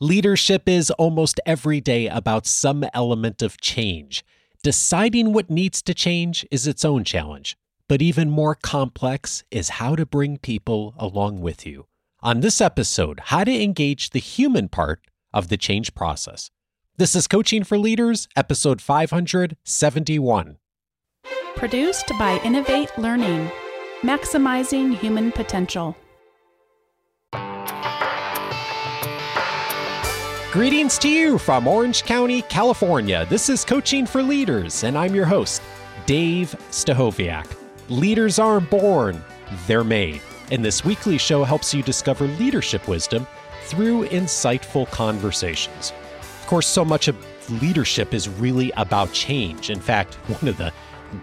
Leadership is almost every day about some element of change. Deciding what needs to change is its own challenge, but even more complex is how to bring people along with you. On this episode, how to engage the human part of the change process. This is Coaching for Leaders, episode 571. Produced by Innovate Learning, maximizing human potential. Greetings to you from Orange County, California. This is Coaching for Leaders, and I'm your host, Dave Stachowiak. Leaders aren't born, they're made. And this weekly show helps you discover leadership wisdom through insightful conversations. Of course, so much of leadership is really about change. In fact, one of the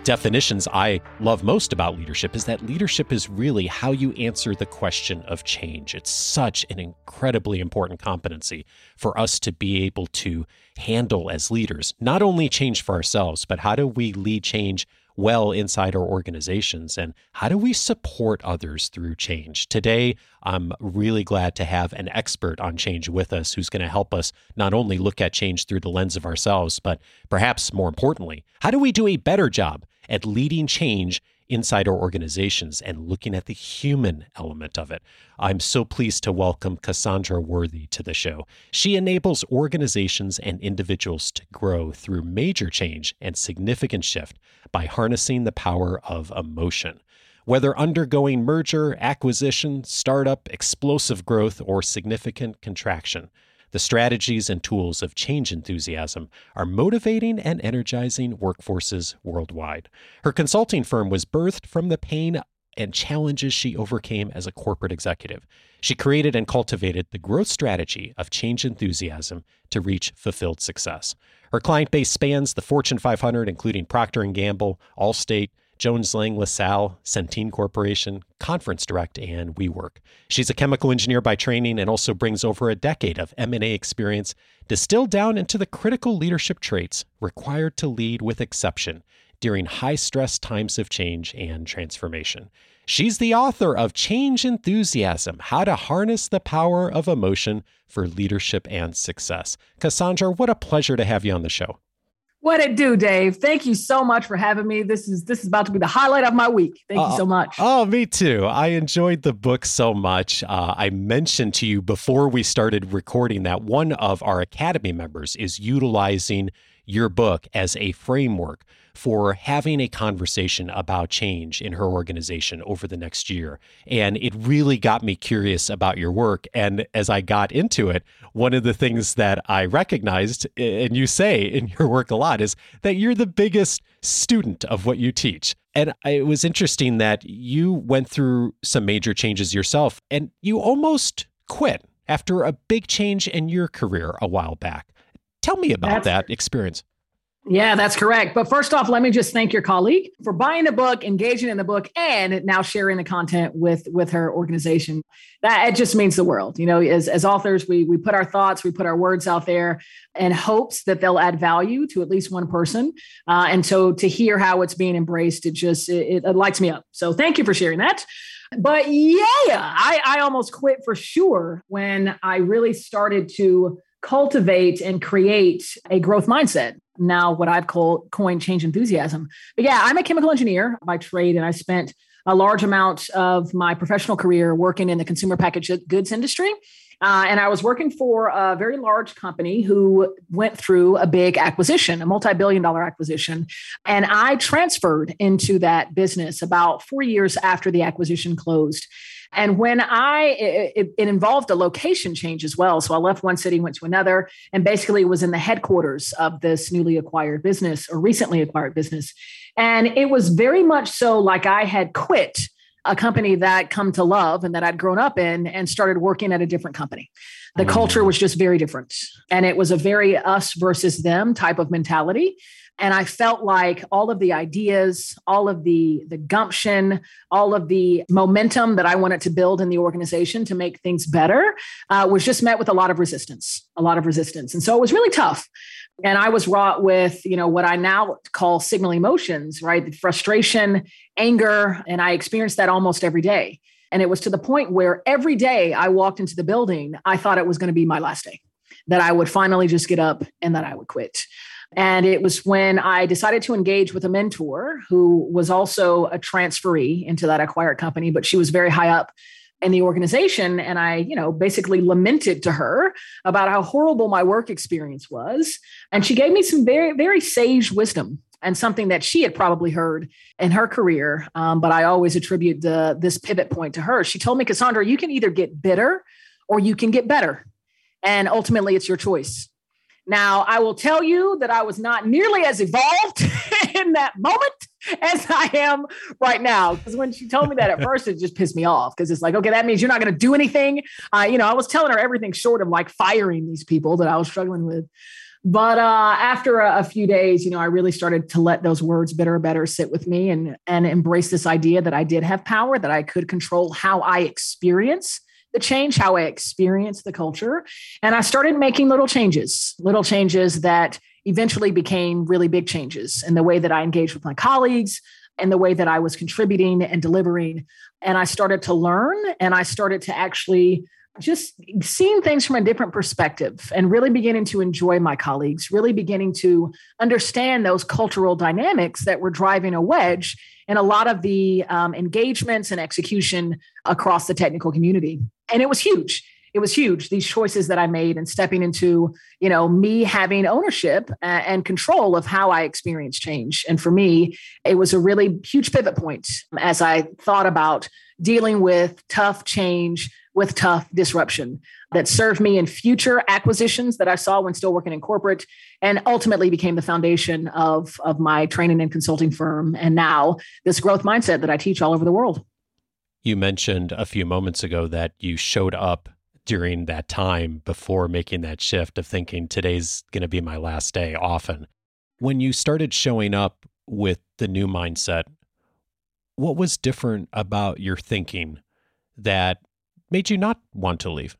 definitions I love most about leadership is that leadership is really how you answer the question of change. It's such an incredibly important competency for us to be able to handle as leaders, not only change for ourselves, but how do we lead change well inside our organizations and how do we support others through change? Today i'm really glad to have an expert on change with us who's going to help us not only look at change through the lens of ourselves but perhaps more importantly how do we do a better job at leading change inside our organizations and looking at the human element of it. I'm so pleased to welcome Cassandra Worthy to the show. She enables organizations and individuals to grow through major change and significant shift by harnessing the power of emotion. Whether undergoing merger, acquisition, startup, explosive growth, or significant contraction, the strategies and tools of change enthusiasm are motivating and energizing workforces worldwide. Her consulting firm was birthed from the pain and challenges she overcame as a corporate executive. She created and cultivated the growth strategy of change enthusiasm to reach fulfilled success. Her client base spans the Fortune 500 including Procter & Gamble, Allstate, Jones Lang LaSalle, Centene Corporation, Conference Direct, and WeWork. She's a chemical engineer by training and also brings over a decade of M&A experience distilled down into the critical leadership traits required to lead with exception during high-stress times of change and transformation. She's the author of Change Enthusiasm How to Harness the Power of Emotion for Leadership and Success. Cassandra, what a pleasure to have you on the show. What it do, Dave? Thank you so much for having me. This is this is about to be the highlight of my week. Thank uh, you so much. Oh, me too. I enjoyed the book so much. Uh, I mentioned to you before we started recording that one of our academy members is utilizing your book as a framework for having a conversation about change in her organization over the next year. And it really got me curious about your work. And as I got into it, one of the things that I recognized, and you say in your work a lot, is that you're the biggest student of what you teach. And it was interesting that you went through some major changes yourself and you almost quit after a big change in your career a while back. Tell me about That's, that experience. Yeah, that's correct. But first off, let me just thank your colleague for buying the book, engaging in the book, and now sharing the content with with her organization. That it just means the world. You know, as as authors, we we put our thoughts, we put our words out there, in hopes that they'll add value to at least one person. Uh, and so to hear how it's being embraced, it just it, it lights me up. So thank you for sharing that. But yeah, I I almost quit for sure when I really started to cultivate and create a growth mindset. Now, what I've called coin change enthusiasm. But yeah, I'm a chemical engineer by trade, and I spent a large amount of my professional career working in the consumer packaged goods industry. Uh, and I was working for a very large company who went through a big acquisition, a multi billion dollar acquisition. And I transferred into that business about four years after the acquisition closed. And when I, it, it, involved a location change as well. So I left one city, went to another, and basically was in the headquarters of this newly acquired business or recently acquired business. And it was very much so like I had quit a company that I'd come to love and that I'd grown up in and started working at a different company. The culture mm. was just very different. And it was a very us versus them type of mentality. And I felt like all of the ideas, all of the, the gumption, all of the momentum that I wanted to build in the organization to make things better uh, was just met with a lot of resistance, a lot of resistance. And so it was really tough. And I was wrought with, you know, what I now call signal emotions, right? The frustration, anger. And I experienced that almost every day. And it was to the point where every day I walked into the building, I thought it was going to be my last day that I would finally just get up and that I would quit. And it was when I decided to engage with a mentor who was also a transferee into that acquired company, but she was very high up in the organization. And I, you know, basically lamented to her about how horrible my work experience was. And she gave me some very, very sage wisdom and something that she had probably heard in her career. Um, but I always attribute the this pivot point to her. She told me, Cassandra, you can either get bitter or you can get better. And ultimately, it's your choice. Now, I will tell you that I was not nearly as evolved in that moment as I am right now. Because when she told me that at first, it just pissed me off because it's like, okay, that means you're not going to do anything. Uh, you know, I was telling her everything short of like firing these people that I was struggling with. But uh, after a, a, few days, you know, I really started to let those words "bitter, better" sit with me, and and embrace this idea that I did have power, that I could control how I experience the change, how I experienced the culture, and I started making little changes, little changes that eventually became really big changes in the way that I engaged with my colleagues, and the way that I was contributing and delivering. And I started to learn, and I started to actually just seeing things from a different perspective and really beginning to enjoy my colleagues, really beginning to understand those cultural dynamics that were driving a wedge in a lot of the um, engagements and execution across the technical community. And it was huge. It was huge. These choices that I made and stepping into, you know, me having ownership and control of how I experience change. And for me, it was a really huge pivot point as I thought about dealing with tough change with tough disruption that served me in future acquisitions that I saw when still working in corporate and ultimately became the foundation of, of my training and consulting firm. And now this growth mindset that I teach all over the world. You mentioned a few moments ago that you showed up during that time before making that shift of thinking today's going to be my last day often. When you started showing up with the new mindset, what was different about your thinking that made you not want to leave?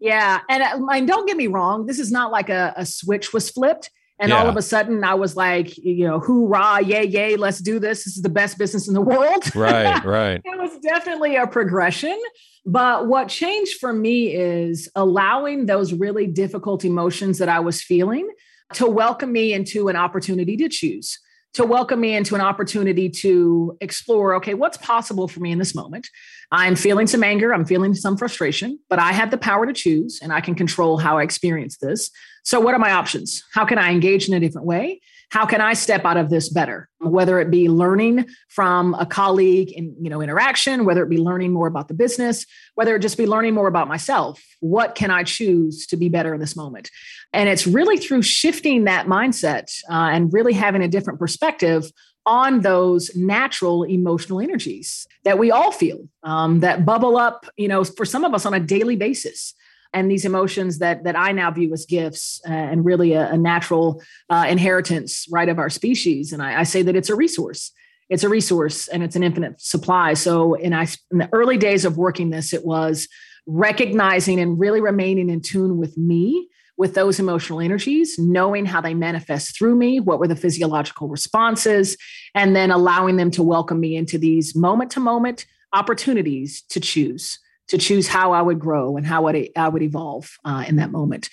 Yeah. And, uh, and don't get me wrong, this is not like a, a switch was flipped. And yeah. all of a sudden, I was like, you know, hoorah, yay, yay, let's do this. This is the best business in the world. Right, right. it was definitely a progression. But what changed for me is allowing those really difficult emotions that I was feeling to welcome me into an opportunity to choose to welcome me into an opportunity to explore okay, what's possible for me in this moment? I'm feeling some anger, I'm feeling some frustration, but I have the power to choose and I can control how I experience this. So, what are my options? How can I engage in a different way? how can i step out of this better whether it be learning from a colleague in you know interaction whether it be learning more about the business whether it just be learning more about myself what can i choose to be better in this moment and it's really through shifting that mindset uh, and really having a different perspective on those natural emotional energies that we all feel um, that bubble up you know for some of us on a daily basis and these emotions that that I now view as gifts uh, and really a, a natural uh, inheritance, right, of our species. And I, I, say that it's a resource. It's a resource, and it's an infinite supply. So, in, I, in the early days of working this, it was recognizing and really remaining in tune with me with those emotional energies, knowing how they manifest through me, what were the physiological responses, and then allowing them to welcome me into these moment to moment opportunities to choose to choose how I would grow and how I, would evolve uh, in that moment.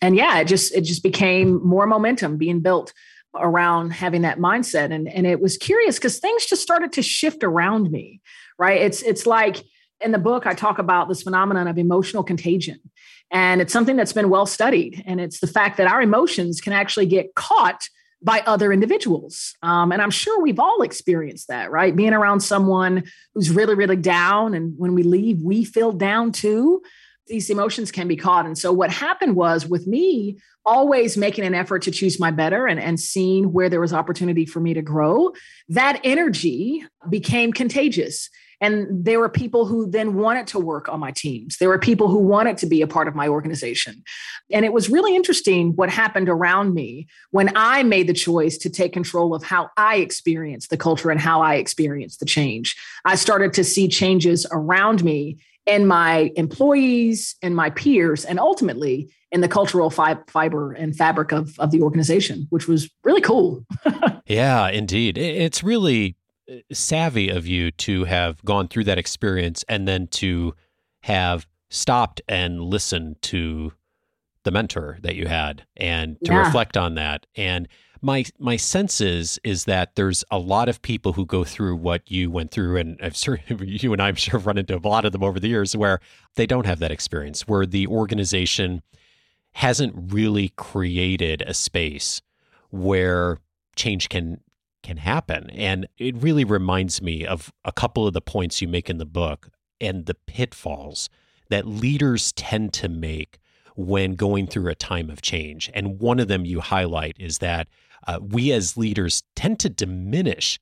And yeah, it just it just became more momentum being built around having that mindset. And and it was curious because things just started to shift around me. Right? It's it's like in the book I talk about this phenomenon of emotional contagion. And it's something that's been well studied. And it's the fact that our emotions can actually get caught by other individuals. Um, and I'm sure we've all experienced that, right? Being around someone who's really, really down. And when we leave, we feel down too. These emotions can be caught. And so what happened was with me always making an effort to choose my better and, and seeing where there was opportunity for me to grow, that energy became contagious. And there were people who then wanted to work on my teams. There were people who wanted to be a part of my organization. And it was really interesting what happened around me when I made the choice to take control of how I experienced the culture and how I experienced the change. I started to see changes around me in my employees and my peers, and ultimately in the cultural fi- fiber and fabric of, of the organization, which was really cool. yeah, indeed. It's really savvy of you to have gone through that experience and then to have stopped and listened to the mentor that you had and to yeah. reflect on that. And my my sense is is that there's a lot of people who go through what you went through, and I've sure you and I'm sure have run into a lot of them over the years where they don't have that experience, where the organization hasn't really created a space where change can can happen. And it really reminds me of a couple of the points you make in the book and the pitfalls that leaders tend to make when going through a time of change. And one of them you highlight is that uh, we as leaders tend to diminish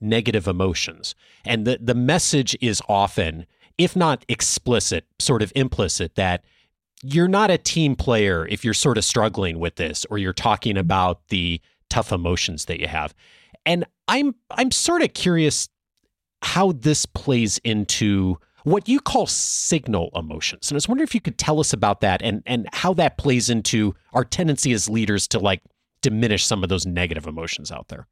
negative emotions. And the, the message is often, if not explicit, sort of implicit, that you're not a team player if you're sort of struggling with this or you're talking about the tough emotions that you have. And I'm I'm sort of curious how this plays into what you call signal emotions. And I was wondering if you could tell us about that and and how that plays into our tendency as leaders to like diminish some of those negative emotions out there.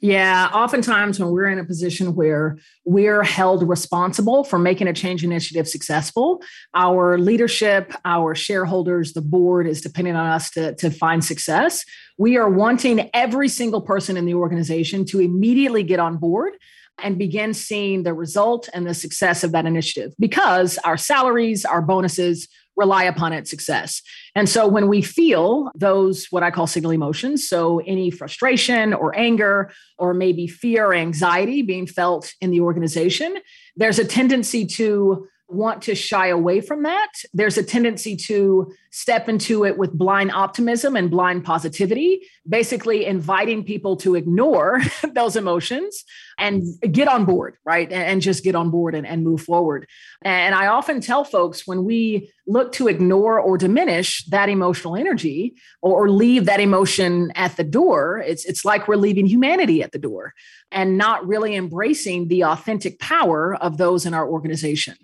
Yeah, oftentimes when we're in a position where we're held responsible for making a change initiative successful, our leadership, our shareholders, the board is depending on us to, to find success. We are wanting every single person in the organization to immediately get on board and begin seeing the result and the success of that initiative because our salaries, our bonuses rely upon its success. And so when we feel those, what I call signal emotions, so any frustration or anger or maybe fear or anxiety being felt in the organization, there's a tendency to want to shy away from that. There's a tendency to step into it with blind optimism and blind positivity, basically inviting people to ignore those emotions and get on board, right? And just get on board and, and move forward. And I often tell folks when we look to ignore or diminish that emotional energy or, leave that emotion at the door, it's, it's like we're leaving humanity at the door and not really embracing the authentic power of those in our organization.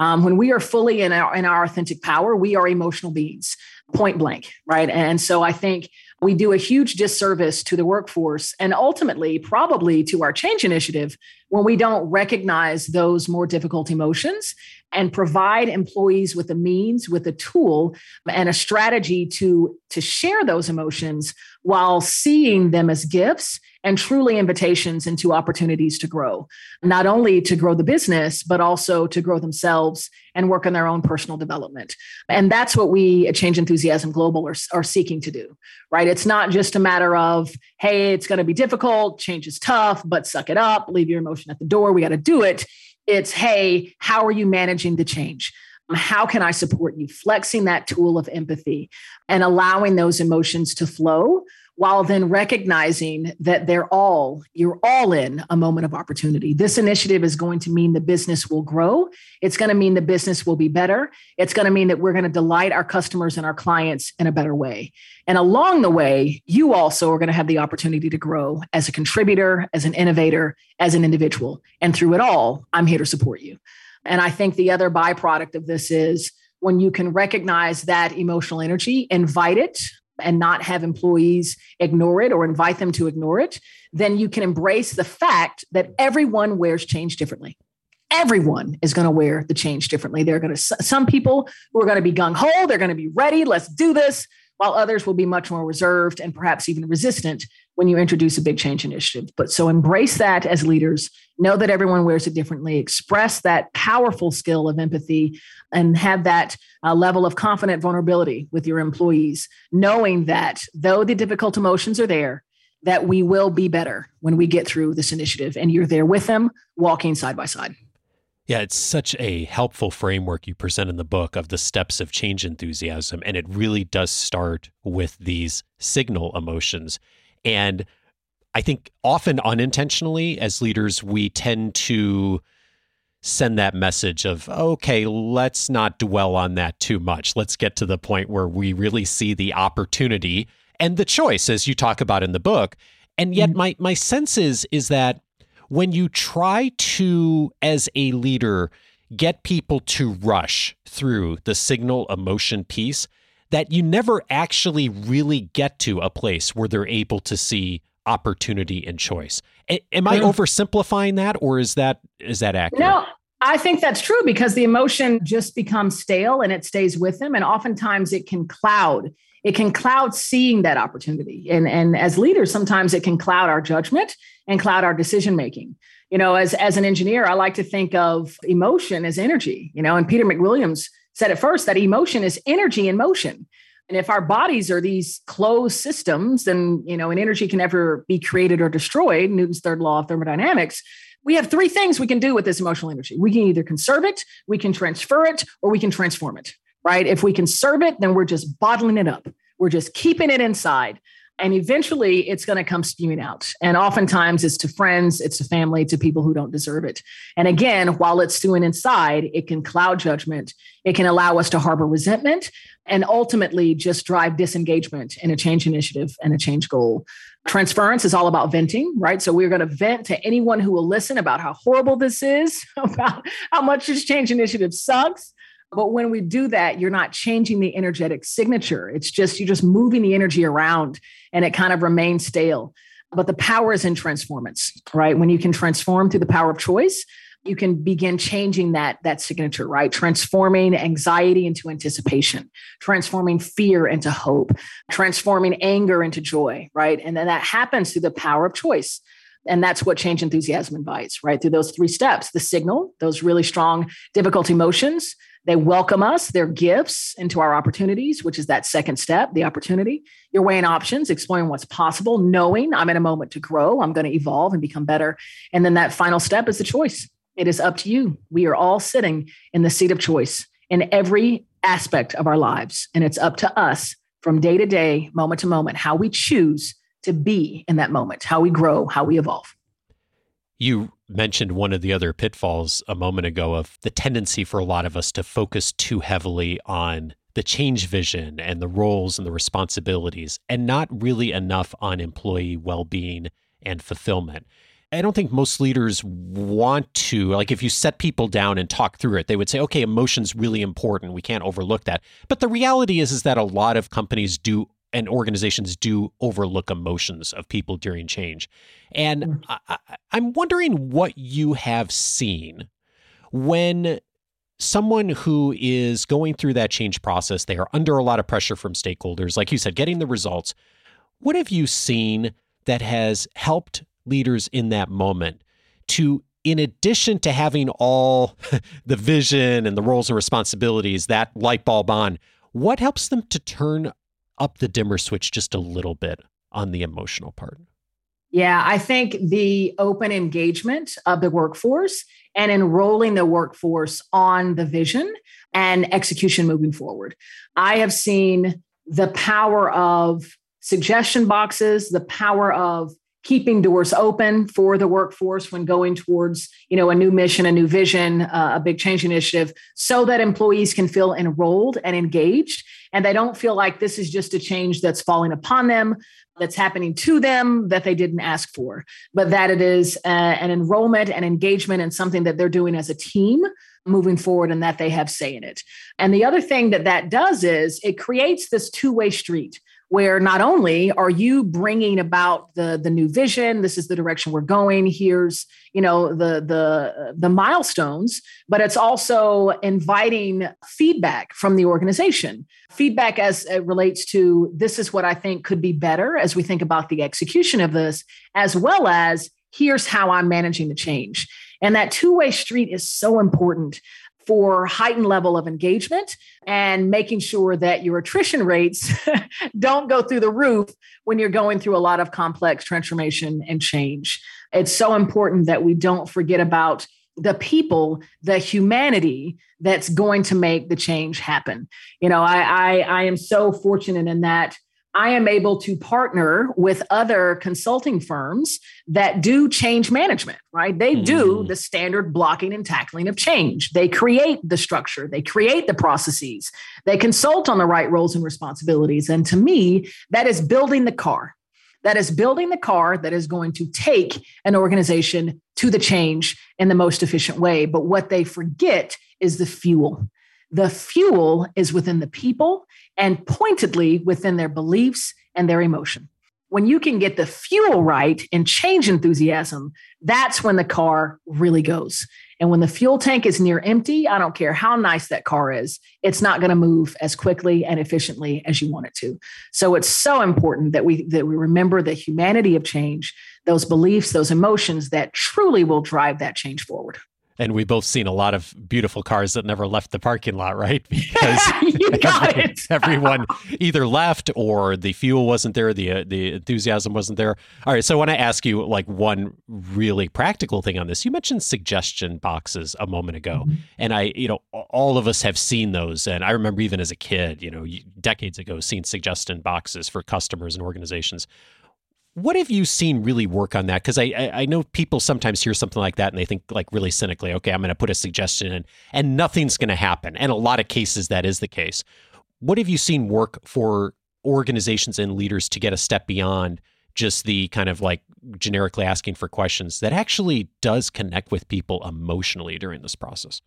Um, when we are fully in our, in our authentic power, we are emotional beings, point blank, right? And so I think we do a huge disservice to the workforce and ultimately probably to our change initiative when we don't recognize those more difficult emotions and provide employees with a means with a tool and a strategy to to share those emotions while seeing them as gifts and truly invitations into opportunities to grow, not only to grow the business, but also to grow themselves and work on their own personal development. And that's what we at Change Enthusiasm Global are, are seeking to do, right? It's not just a matter of, hey, it's going to be difficult, change is tough, but suck it up, leave your emotion at the door, we got to do it. It's, hey, how are you managing the change? How can I support you? Flexing that tool of empathy and allowing those emotions to flow while then recognizing that they're all, you're all in a moment of opportunity. This initiative is going to mean the business will grow. It's going to mean the business will be better. It's going to mean that we're going to delight our customers and our clients in a better way. And along the way, you also are going to have the opportunity to grow as a contributor, as an innovator, as an individual. And through it all, I'm here to support you. And I think the other byproduct of this is when you can recognize that emotional energy, invite it, and not have employees ignore it or invite them to ignore it, then you can embrace the fact that everyone wears change differently. Everyone is going to wear the change differently. They're going to, some people who are going to be gung ho, they're going to be ready, let's do this, while others will be much more reserved and perhaps even resistant when you introduce a big change initiative. But so embrace that as leaders, know that everyone wears it differently, express that powerful skill of empathy, and have that uh, level of confident vulnerability with your employees, knowing that though the difficult emotions are there, that we will be better when we get through this initiative and you're there with them walking side by side. Yeah, it's such a helpful framework you present in the book of the steps of change enthusiasm. And it really does start with these signal emotions. And I think often unintentionally, as leaders, we tend to send that message of, okay, let's not dwell on that too much. Let's get to the point where we really see the opportunity and the choice, as you talk about in the book. And yet, mm-hmm. my, my sense is, is that when you try to, as a leader, get people to rush through the signal emotion piece, that you never actually really get to a place where they're able to see opportunity and choice. A- am I oversimplifying that, or is that is that accurate? No, I think that's true because the emotion just becomes stale and it stays with them. And oftentimes it can cloud. It can cloud seeing that opportunity. And, and as leaders, sometimes it can cloud our judgment and cloud our decision making. You know, as, as an engineer, I like to think of emotion as energy, you know, and Peter McWilliams said at first that emotion is energy in motion. And if our bodies are these closed systems, then, you know, an energy can never be created or destroyed, Newton's third law of thermodynamics we have three things we can do with this emotional energy. We can either conserve it, we can transfer it, or we can transform it, right? If we conserve it, then we're just bottling it up. We're just keeping it inside. And eventually it's going to come spewing out. And oftentimes it's to friends, it's to family, to people who don't deserve it. And again, while it's stewing inside, it can cloud judgment. It can allow us to harbor resentment and ultimately just drive disengagement in a change initiative and a change goal. Transference is all about venting, right? So we're going to vent to anyone who will listen about how horrible this is, about how much this change initiative sucks. But when we do that, you're not changing the energetic signature. It's just you're just moving the energy around and it kind of remains stale. But the power is in transformance, right? When you can transform through the power of choice, you can begin changing that that signature right transforming anxiety into anticipation transforming fear into hope transforming anger into joy right and then that happens through the power of choice and that's what change enthusiasm invites right through those three steps the signal those really strong difficult emotions they welcome us they're gifts into our opportunities which is that second step the opportunity you're weighing options exploring what's possible knowing i'm in a moment to grow i'm going to evolve and become better and then that final step is the choice it is up to you. We are all sitting in the seat of choice in every aspect of our lives. And it's up to us from day to day, moment to moment, how we choose to be in that moment, how we grow, how we evolve. You mentioned one of the other pitfalls a moment ago of the tendency for a lot of us to focus too heavily on the change vision and the roles and the responsibilities, and not really enough on employee well being and fulfillment. I don't think most leaders want to. Like, if you set people down and talk through it, they would say, okay, emotion's really important. We can't overlook that. But the reality is, is that a lot of companies do and organizations do overlook emotions of people during change. And mm. I, I'm wondering what you have seen when someone who is going through that change process, they are under a lot of pressure from stakeholders, like you said, getting the results. What have you seen that has helped leaders in that moment to in addition to having all the vision and the roles and responsibilities that light bulb on what helps them to turn up the dimmer switch just a little bit on the emotional part. Yeah i think the open engagement of the workforce and enrolling the workforce on the vision and execution moving forward. I have seen the power of suggestion boxes the power of keeping doors open for the workforce when going towards you know a new mission a new vision uh, a big change initiative so that employees can feel enrolled and engaged and they don't feel like this is just a change that's falling upon them that's happening to them that they didn't ask for but that it is uh, an enrollment and engagement and something that they're doing as a team moving forward and that they have say in it. And the other thing that that does is it creates this two-way street where not only are you bringing about the the new vision this is the direction we're going here's you know the the the milestones but it's also inviting feedback from the organization. Feedback as it relates to this is what i think could be better as we think about the execution of this as well as here's how i'm managing the change. And that two-way street is so important for heightened level of engagement and making sure that your attrition rates don't go through the roof when you're going through a lot of complex transformation and change. It's so important that we don't forget about the people, the humanity that's going to make the change happen. You know, I I, I am so fortunate in that I am able to partner with other consulting firms that do change management, right? They do mm. the standard blocking and tackling of change. They create the structure, they create the processes, they consult on the right roles and responsibilities. And to me, that is building the car. That is building the car that is going to take an organization to the change in the most efficient way. But what they forget is the fuel. The fuel is within the people and pointedly within their beliefs and their emotion. When you can get the fuel right and change enthusiasm, that's when the car really goes. And when the fuel tank is near empty, I don't care how nice that car is, it's not going to move as quickly and efficiently as you want it to. So it's so important that we that we remember the humanity of change, those beliefs, those emotions that truly will drive that change forward and we both seen a lot of beautiful cars that never left the parking lot, right? Because you got every, it. everyone either left or the fuel wasn't there, the uh, the enthusiasm wasn't there. All right, so I want to ask you like one really practical thing on this. You mentioned suggestion boxes a moment ago, mm-hmm. and I, you know, all of us have seen those, and I remember even as a kid, you know, decades ago, seeing suggestion boxes for customers and organizations. What have you seen really work on that? Because I, I, I know people sometimes hear something like that and they think like really cynically, okay, I'm going to put a suggestion in and nothing's going to happen. And a lot of cases that is the case. What have you seen work for organizations and leaders to get a step beyond just the kind of like generically asking for questions that actually does connect with people emotionally during this process?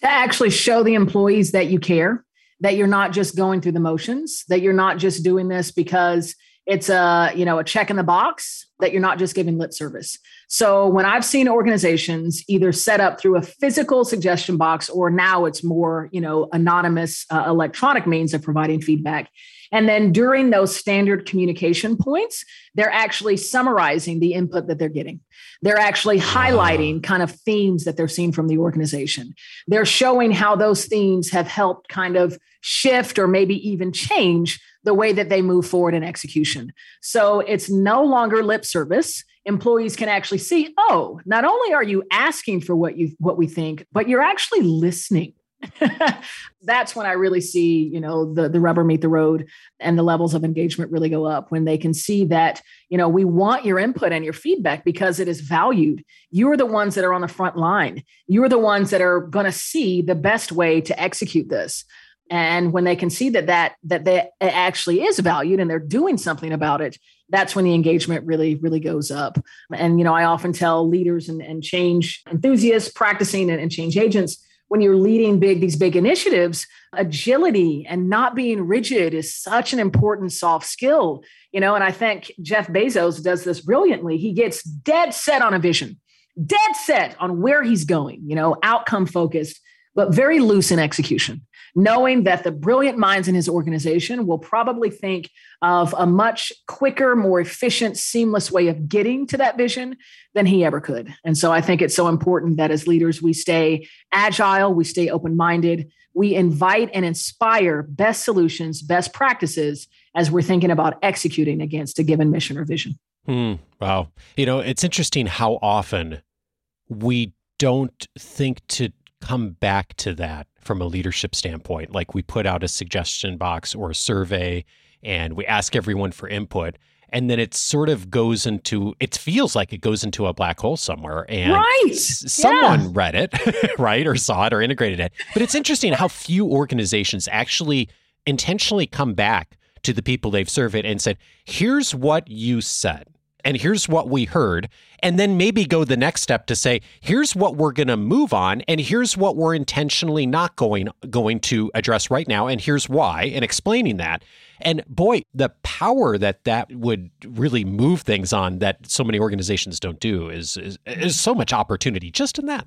To actually show the employees that you care, that you're not just going through the motions, that you're not just doing this because it's a you know a check in the box that you're not just giving lip service. So when i've seen organizations either set up through a physical suggestion box or now it's more you know anonymous uh, electronic means of providing feedback. And then during those standard communication points they're actually summarizing the input that they're getting. They're actually highlighting kind of themes that they're seeing from the organization. They're showing how those themes have helped kind of shift or maybe even change the way that they move forward in execution. So it's no longer lip service. Employees can actually see, oh, not only are you asking for what you what we think, but you're actually listening. That's when I really see, you know, the the rubber meet the road and the levels of engagement really go up when they can see that, you know, we want your input and your feedback because it is valued. You are the ones that are on the front line. You are the ones that are going to see the best way to execute this and when they can see that that that they actually is valued and they're doing something about it that's when the engagement really really goes up. And you know i often tell leaders and, and change enthusiasts practicing and, and change agents when you're leading big these big initiatives agility and not being rigid is such an important soft skill you know and i think jeff bezos does this brilliantly. He gets dead set on a vision dead set on where he's going you know outcome focused but very loose in execution knowing that the brilliant minds in his organization will probably think of a much quicker, more efficient, seamless way of getting to that vision than he ever could. And so I think it's so important that as leaders, we stay agile, we stay open minded, we invite and inspire best solutions, best practices as we're thinking about executing against a given mission or vision. Hmm. Wow. You know, it's interesting how often we don't think to come back to that from a leadership standpoint. Like we put out a suggestion box or a survey and we ask everyone for input. And then it sort of goes into, it feels like it goes into a black hole somewhere. And right. someone yeah. read it, right? Or saw it or integrated it. But it's interesting how few organizations actually intentionally come back to the people they've surveyed and said, here's what you said and here's what we heard and then maybe go the next step to say here's what we're going to move on and here's what we're intentionally not going going to address right now and here's why and explaining that. And boy the power that that would really move things on that so many organizations don't do is is, is so much opportunity just in that.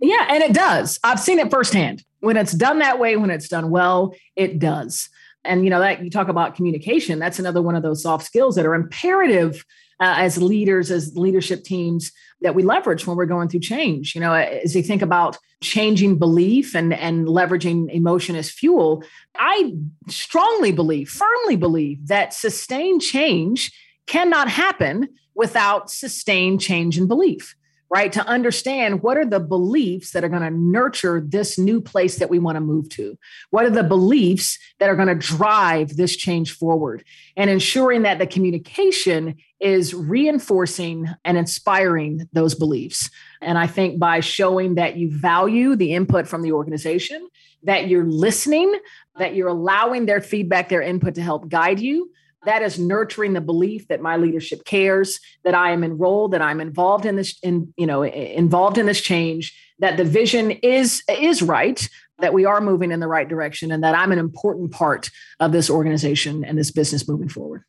Yeah and it does. I've seen it firsthand. When it's done that way when it's done well it does. And you know that you talk about communication that's another one of those soft skills that are imperative uh, as leaders, as leadership teams that we leverage when we're going through change. You know, as you think about changing belief and, and leveraging emotion as fuel, I strongly believe, firmly believe that sustained change cannot happen without sustained change in belief right? To understand what are the beliefs that are going to nurture this new place that we want to move to? What are the beliefs that are going to drive this change forward? And ensuring that the communication is reinforcing and inspiring those beliefs. And I think by showing that you value the input from the organization, that you're listening, that you're allowing their feedback, their input to help guide you, that is nurturing the belief that my leadership cares that i am enrolled that i'm involved in this in you know involved in this change that the vision is is right that we are moving in the right direction and that i'm an important part of this organization and this business moving forward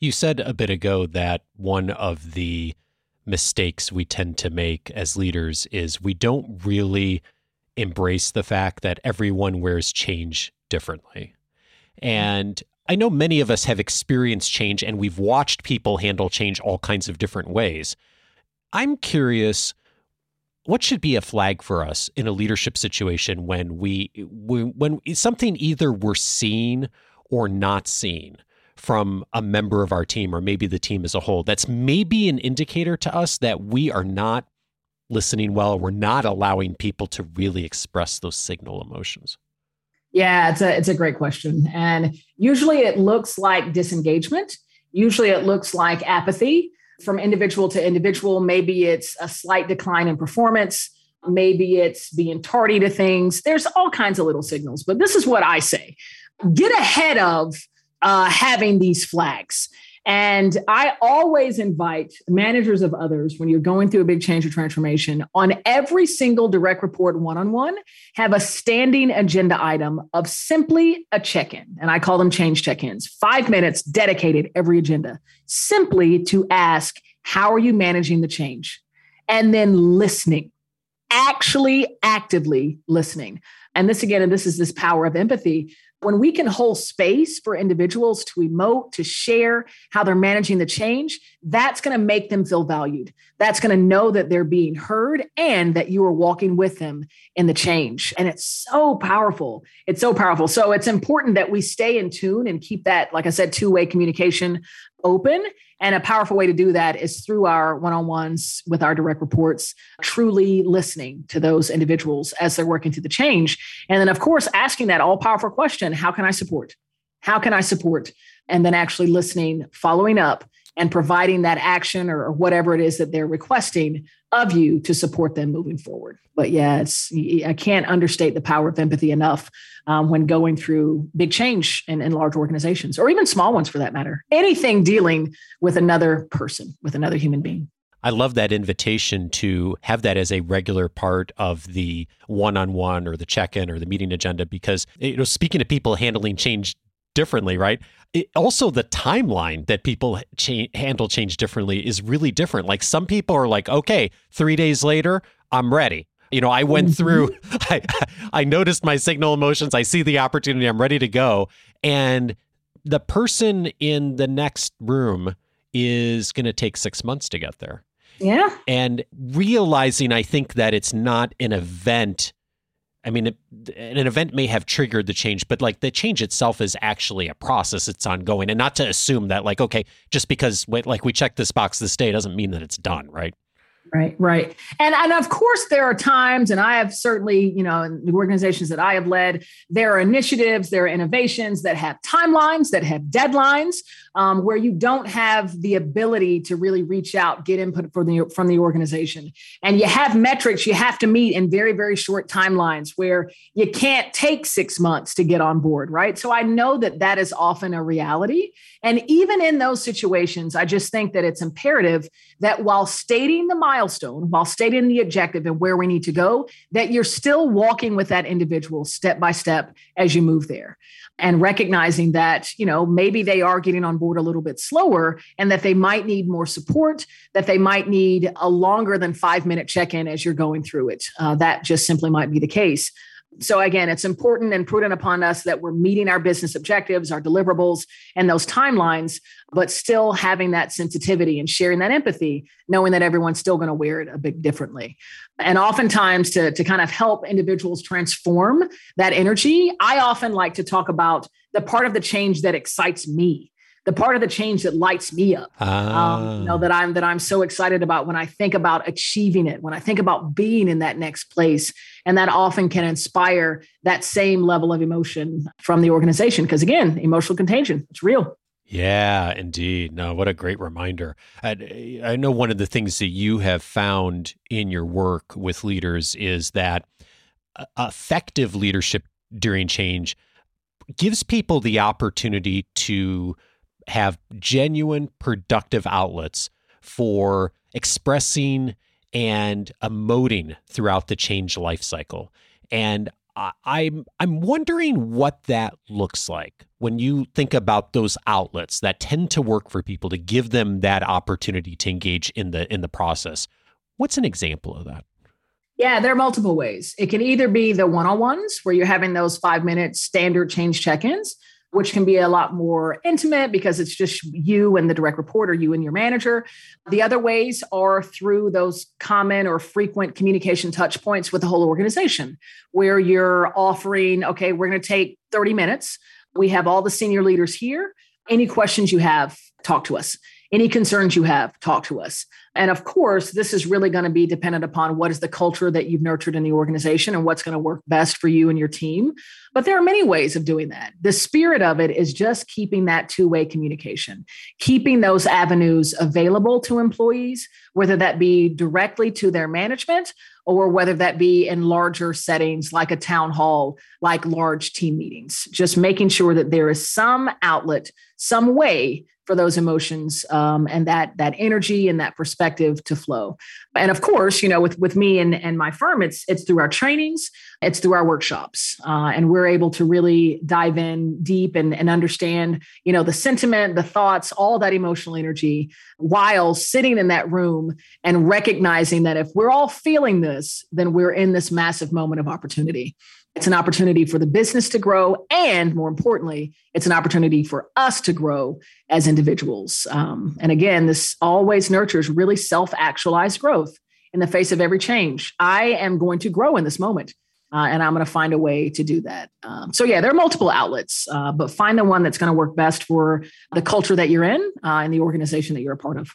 you said a bit ago that one of the mistakes we tend to make as leaders is we don't really embrace the fact that everyone wears change differently. Mm-hmm. And I know many of us have experienced change and we've watched people handle change all kinds of different ways. I'm curious what should be a flag for us in a leadership situation when we when, something either we're seeing or not seen from a member of our team or maybe the team as a whole that's maybe an indicator to us that we are not listening well we're not allowing people to really express those signal emotions yeah it's a it's a great question. And usually it looks like disengagement. Usually it looks like apathy from individual to individual. Maybe it's a slight decline in performance. Maybe it's being tardy to things. There's all kinds of little signals but this is what i say. Get ahead of uh, having these flags. And I always invite managers of others when you're going through a big change or transformation on every single direct report one on one, have a standing agenda item of simply a check in. And I call them change check ins, five minutes dedicated every agenda, simply to ask, how are you managing the change? And then listening, actually actively listening. And this again, and this is this power of empathy when we can hold space for individuals to emote, to share how they're managing the change, that's going to make them feel valued. That's going to know that they're being heard and that you are walking with them in the change. And it's so powerful. It's so powerful. So it's important that we stay in tune and keep that, like I said, two way communication open and a powerful way to do that is through our one on ones with our direct reports, truly listening to those individuals as they're working through the change. And then, of course, asking that all powerful question how can I support? How can I support? And then actually listening, following up, and providing that action or, or, whatever it is that they're requesting of you to support them moving forward. But yeah, it's I can't understate the power of empathy enough um, when going through big change in, in large organizations or even small ones for that matter. Anything dealing with another person, with another human being. I love that invitation to have that as a regular part of the one-on-one or the check-in or the meeting agenda because you know speaking to people handling change differently, right? It, also, the timeline that people cha- handle change differently is really different. Like some people are like, okay, three days later, I'm ready. You know, I went mm-hmm. through, I, I noticed my signal emotions. I see the opportunity. I'm ready to go. And the person in the next room is going to take six months to get there. Yeah. And realizing, I think that it's not an event I mean, an event may have triggered the change, but like the change itself is actually a process. It's ongoing, and not to assume that like okay, just because like we check this box this day doesn't mean that it's done, right? Right, right. And and of course there are times and I have certainly, you know, in the organizations that I have led, there are initiatives, there are innovations that have timelines, that have deadlines, um, where you don't have the ability to really reach out, get input from the from the organization. And you have metrics you have to meet in very, very short timelines where you can't take six months to get on board, right? So I know that that is often a reality. And even in those situations, I just think that it's imperative that while stating the milestone, while stating the objective and where we need to go, that you're still walking with that individual step by step as you move there. And recognizing that you know maybe they are getting on board a little bit slower and that they might need more support that they might need a longer than five minute check-in as you're going through it. Uh, that just simply might be the case so again, it's important and prudent upon us that we're meeting our business objectives, our deliverables, and those timelines, but still having that sensitivity and sharing that empathy, knowing that everyone's still going to wear it a bit differently. And oftentimes, to, to kind of help individuals transform that energy, I often like to talk about the part of the change that excites me the part of the change that lights me up ah. um, you know that i'm that i'm so excited about when i think about achieving it when i think about being in that next place and that often can inspire that same level of emotion from the organization because again emotional contagion it's real yeah, indeed. No, what a great reminder. I, I, know one of the things that you have found in your work with leaders is that uh, effective leadership during change gives people the opportunity to have genuine productive outlets for expressing and emoting throughout the change life cycle. And I'm I'm wondering what that looks like when you think about those outlets that tend to work for people to give them that opportunity to engage in the in the process. What's an example of that? Yeah, there are multiple ways. It can either be the one-on-ones where you're having those 5-minute standard change check-ins which can be a lot more intimate because it's just you and the direct reporter, you and your manager. The other ways are through those common or frequent communication touch points with the whole organization, where you're offering, okay, we're going to take 30 minutes. We have all the senior leaders here. Any questions you have, talk to us. Any concerns you have, talk to us. And of course, this is really going to be dependent upon what is the culture that you've nurtured in the organization and what's going to work best for you and your team. But there are many ways of doing that. The spirit of it is just keeping that two way communication, keeping those avenues available to employees, whether that be directly to their management or whether that be in larger settings like a town hall, like large team meetings, just making sure that there is some outlet, some way for those emotions um, and that that energy and that perspective to flow. And of course, you know, with with me and and my firm, it's it's through our trainings, it's through our workshops, uh, and we're able to really dive in deep and and understand, you know, the sentiment, the thoughts, all that emotional energy, while sitting in that room and recognizing that if we're all feeling this, then we're in this massive moment of opportunity. It's an opportunity for the business to grow. And more importantly, it's an opportunity for us to grow as individuals. Um, and again, this always nurtures really self actualized growth in the face of every change. I am going to grow in this moment. Uh, and I'm going to find a way to do that. Um, so yeah, there are multiple outlets, uh, but find the one that's going to work best for the culture that you're in uh, and the organization that you're a part of.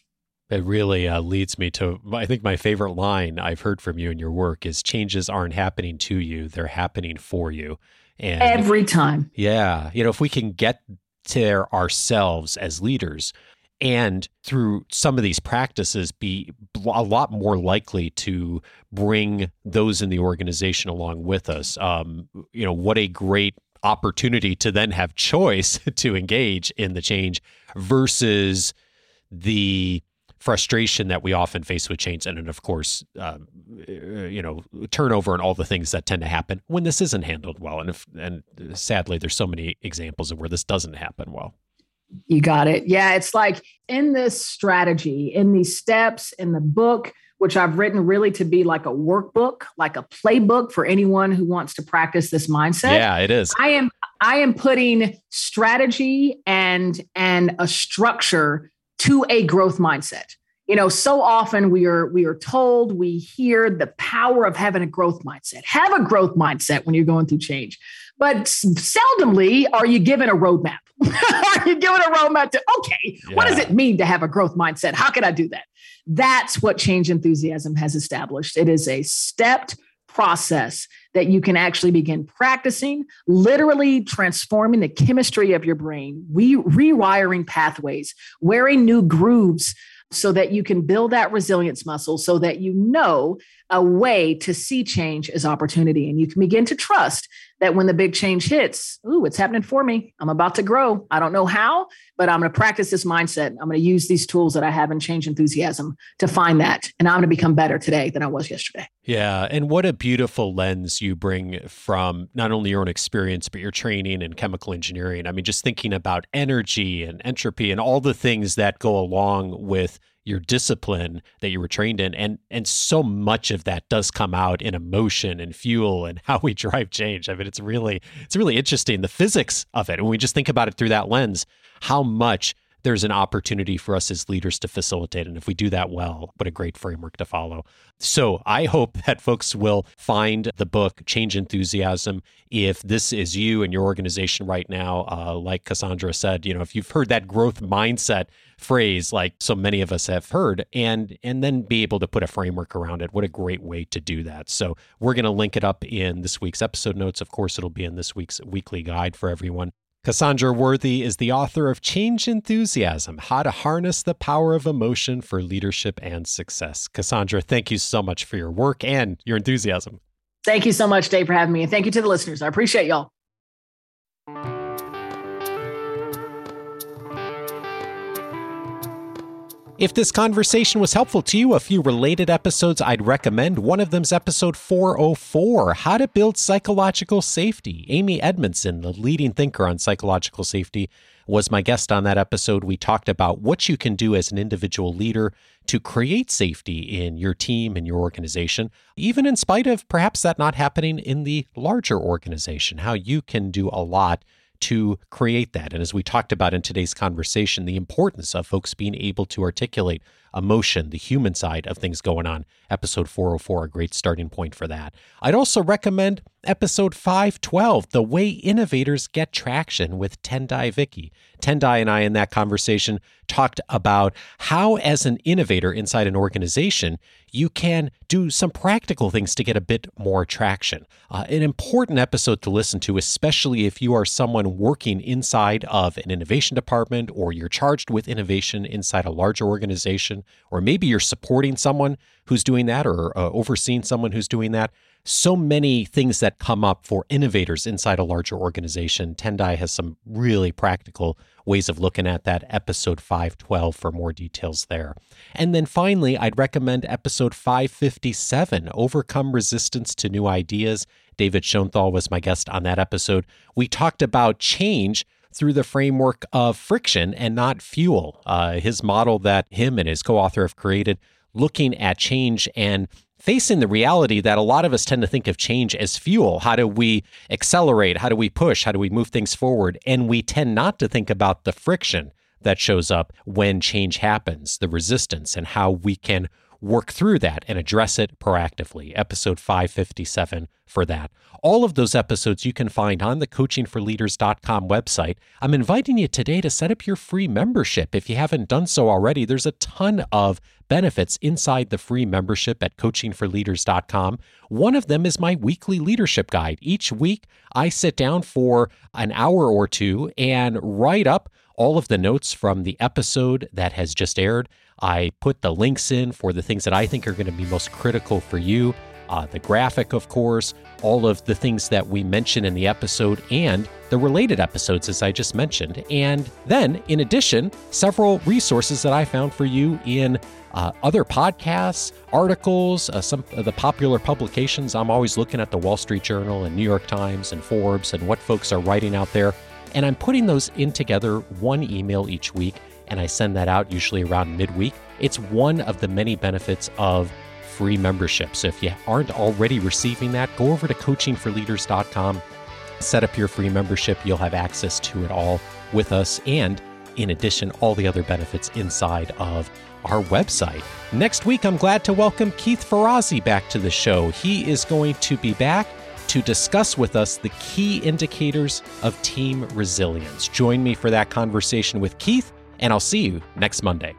It really uh, leads me to, I think, my favorite line I've heard from you in your work is changes aren't happening to you, they're happening for you. And every time. Yeah. You know, if we can get there ourselves as leaders and through some of these practices be a lot more likely to bring those in the organization along with us. Um, you know, what a great opportunity to then have choice to engage in the change versus the frustration that we often face with change, and then of course, um, you know, turnover and all the things that tend to happen when this isn't handled well. And if and sadly, there's so many examples of where this doesn't happen well. You got it. Yeah, it's like in this strategy, in these steps, in the book, which I've written really to be like a workbook, like a playbook for anyone who wants to practice this mindset. Yeah, it is. I am I am putting strategy and and a structure to a growth mindset. You know, so often we are we are told, we hear the power of having a growth mindset. Have a growth mindset when you're going through change. But seldomly are you given a roadmap. are you given a roadmap to, okay, yeah. what does it mean to have a growth mindset? How can I do that? That's what change enthusiasm has established. It is a stepped process that you can actually begin practicing, literally transforming the chemistry of your brain, re- rewiring pathways, wearing new grooves so that you can build that resilience muscle so that you know a way to see change as opportunity and you can begin to trust that when the big change hits, ooh, it's happening for me. I'm about to grow. I don't know how, but I'm going to practice this mindset. I'm going to use these tools that I have in change enthusiasm to find that. And I'm going to become better today than I was yesterday. Yeah. And what a beautiful lens you bring from not only your own experience, but your training in chemical engineering. I mean, just thinking about energy and entropy and all the things that go along with your discipline that you were trained in. And and so much of that does come out in emotion and fuel and how we drive change. I mean it's really it's really interesting the physics of it. When we just think about it through that lens how much there's an opportunity for us as leaders to facilitate. And if we do that well, what a great framework to follow. So I hope that folks will find the book, Change Enthusiasm. If this is you and your organization right now, uh, like Cassandra said, you know, if you've heard that growth mindset phrase like so many of us have heard and and then be able to put a framework around it what a great way to do that so we're going to link it up in this week's episode notes of course it'll be in this week's weekly guide for everyone Cassandra Worthy is the author of Change Enthusiasm How to Harness the Power of Emotion for Leadership and Success. Cassandra, thank you so much for your work and your enthusiasm. Thank you so much, Dave, for having me. And thank you to the listeners. I appreciate y'all. If this conversation was helpful to you, a few related episodes I'd recommend. One of them's episode 404 How to Build Psychological Safety. Amy Edmondson, the leading thinker on psychological safety, was my guest on that episode. We talked about what you can do as an individual leader to create safety in your team and your organization, even in spite of perhaps that not happening in the larger organization, how you can do a lot to create that. And as we talked about in today's conversation, the importance of folks being able to articulate emotion, the human side of things going on. Episode 404, a great starting point for that. I'd also recommend episode 512, The Way Innovators Get Traction with Tendayi Viki. Tendayi and I, in that conversation, talked about how, as an innovator inside an organization, you can do some practical things to get a bit more traction. Uh, an important episode to listen to, especially if you are someone working inside of an innovation department or you're charged with innovation inside a larger organization, or maybe you're supporting someone who's doing that or uh, overseeing someone who's doing that so many things that come up for innovators inside a larger organization. Tendayi has some really practical ways of looking at that. Episode 512 for more details there. And then finally, I'd recommend episode 557 Overcome Resistance to New Ideas. David Schonthal was my guest on that episode. We talked about change through the framework of friction and not fuel. Uh, his model that him and his co author have created, looking at change and facing the reality that a lot of us tend to think of change as fuel. How do we accelerate? How do we push? How do we move things forward? And we tend not to think about the friction that shows up when change happens, the resistance, and how we can work through that and address it proactively. Episode 557 for that. All of those episodes you can find on the coachingforleaders.com website. I'm inviting you today to set up your free membership. If you haven't done so already, there's a ton of benefits inside the free membership at coachingforleaders.com. One of them is my weekly leadership guide. Each week, I sit down for an hour or two and write up all of the notes from the episode that has just aired. I put the links in for the things that I think are going to be most critical for you. Uh, the graphic, of course, all of the things that we mentioned in the episode, and the related episodes, as I just mentioned. And then, in addition, several resources that I found for you in uh, other podcasts, articles, uh, some of the popular publications. I'm always looking at the Wall Street Journal and New York Times and Forbes and what folks are writing out there. And I'm putting those in together one email each week, and I send that out usually around midweek. It's one of the many benefits of free membership. So if you aren't already receiving that, go over to coachingforleaders.com, set up your free membership. You'll have access to it all with us. And in addition, all the other benefits inside of our website. Next week, I'm glad to welcome Keith Ferrazzi back to the show. He is going to be back to discuss with us the key indicators of team resilience. Join me for that conversation with Keith, and I'll see you next Monday.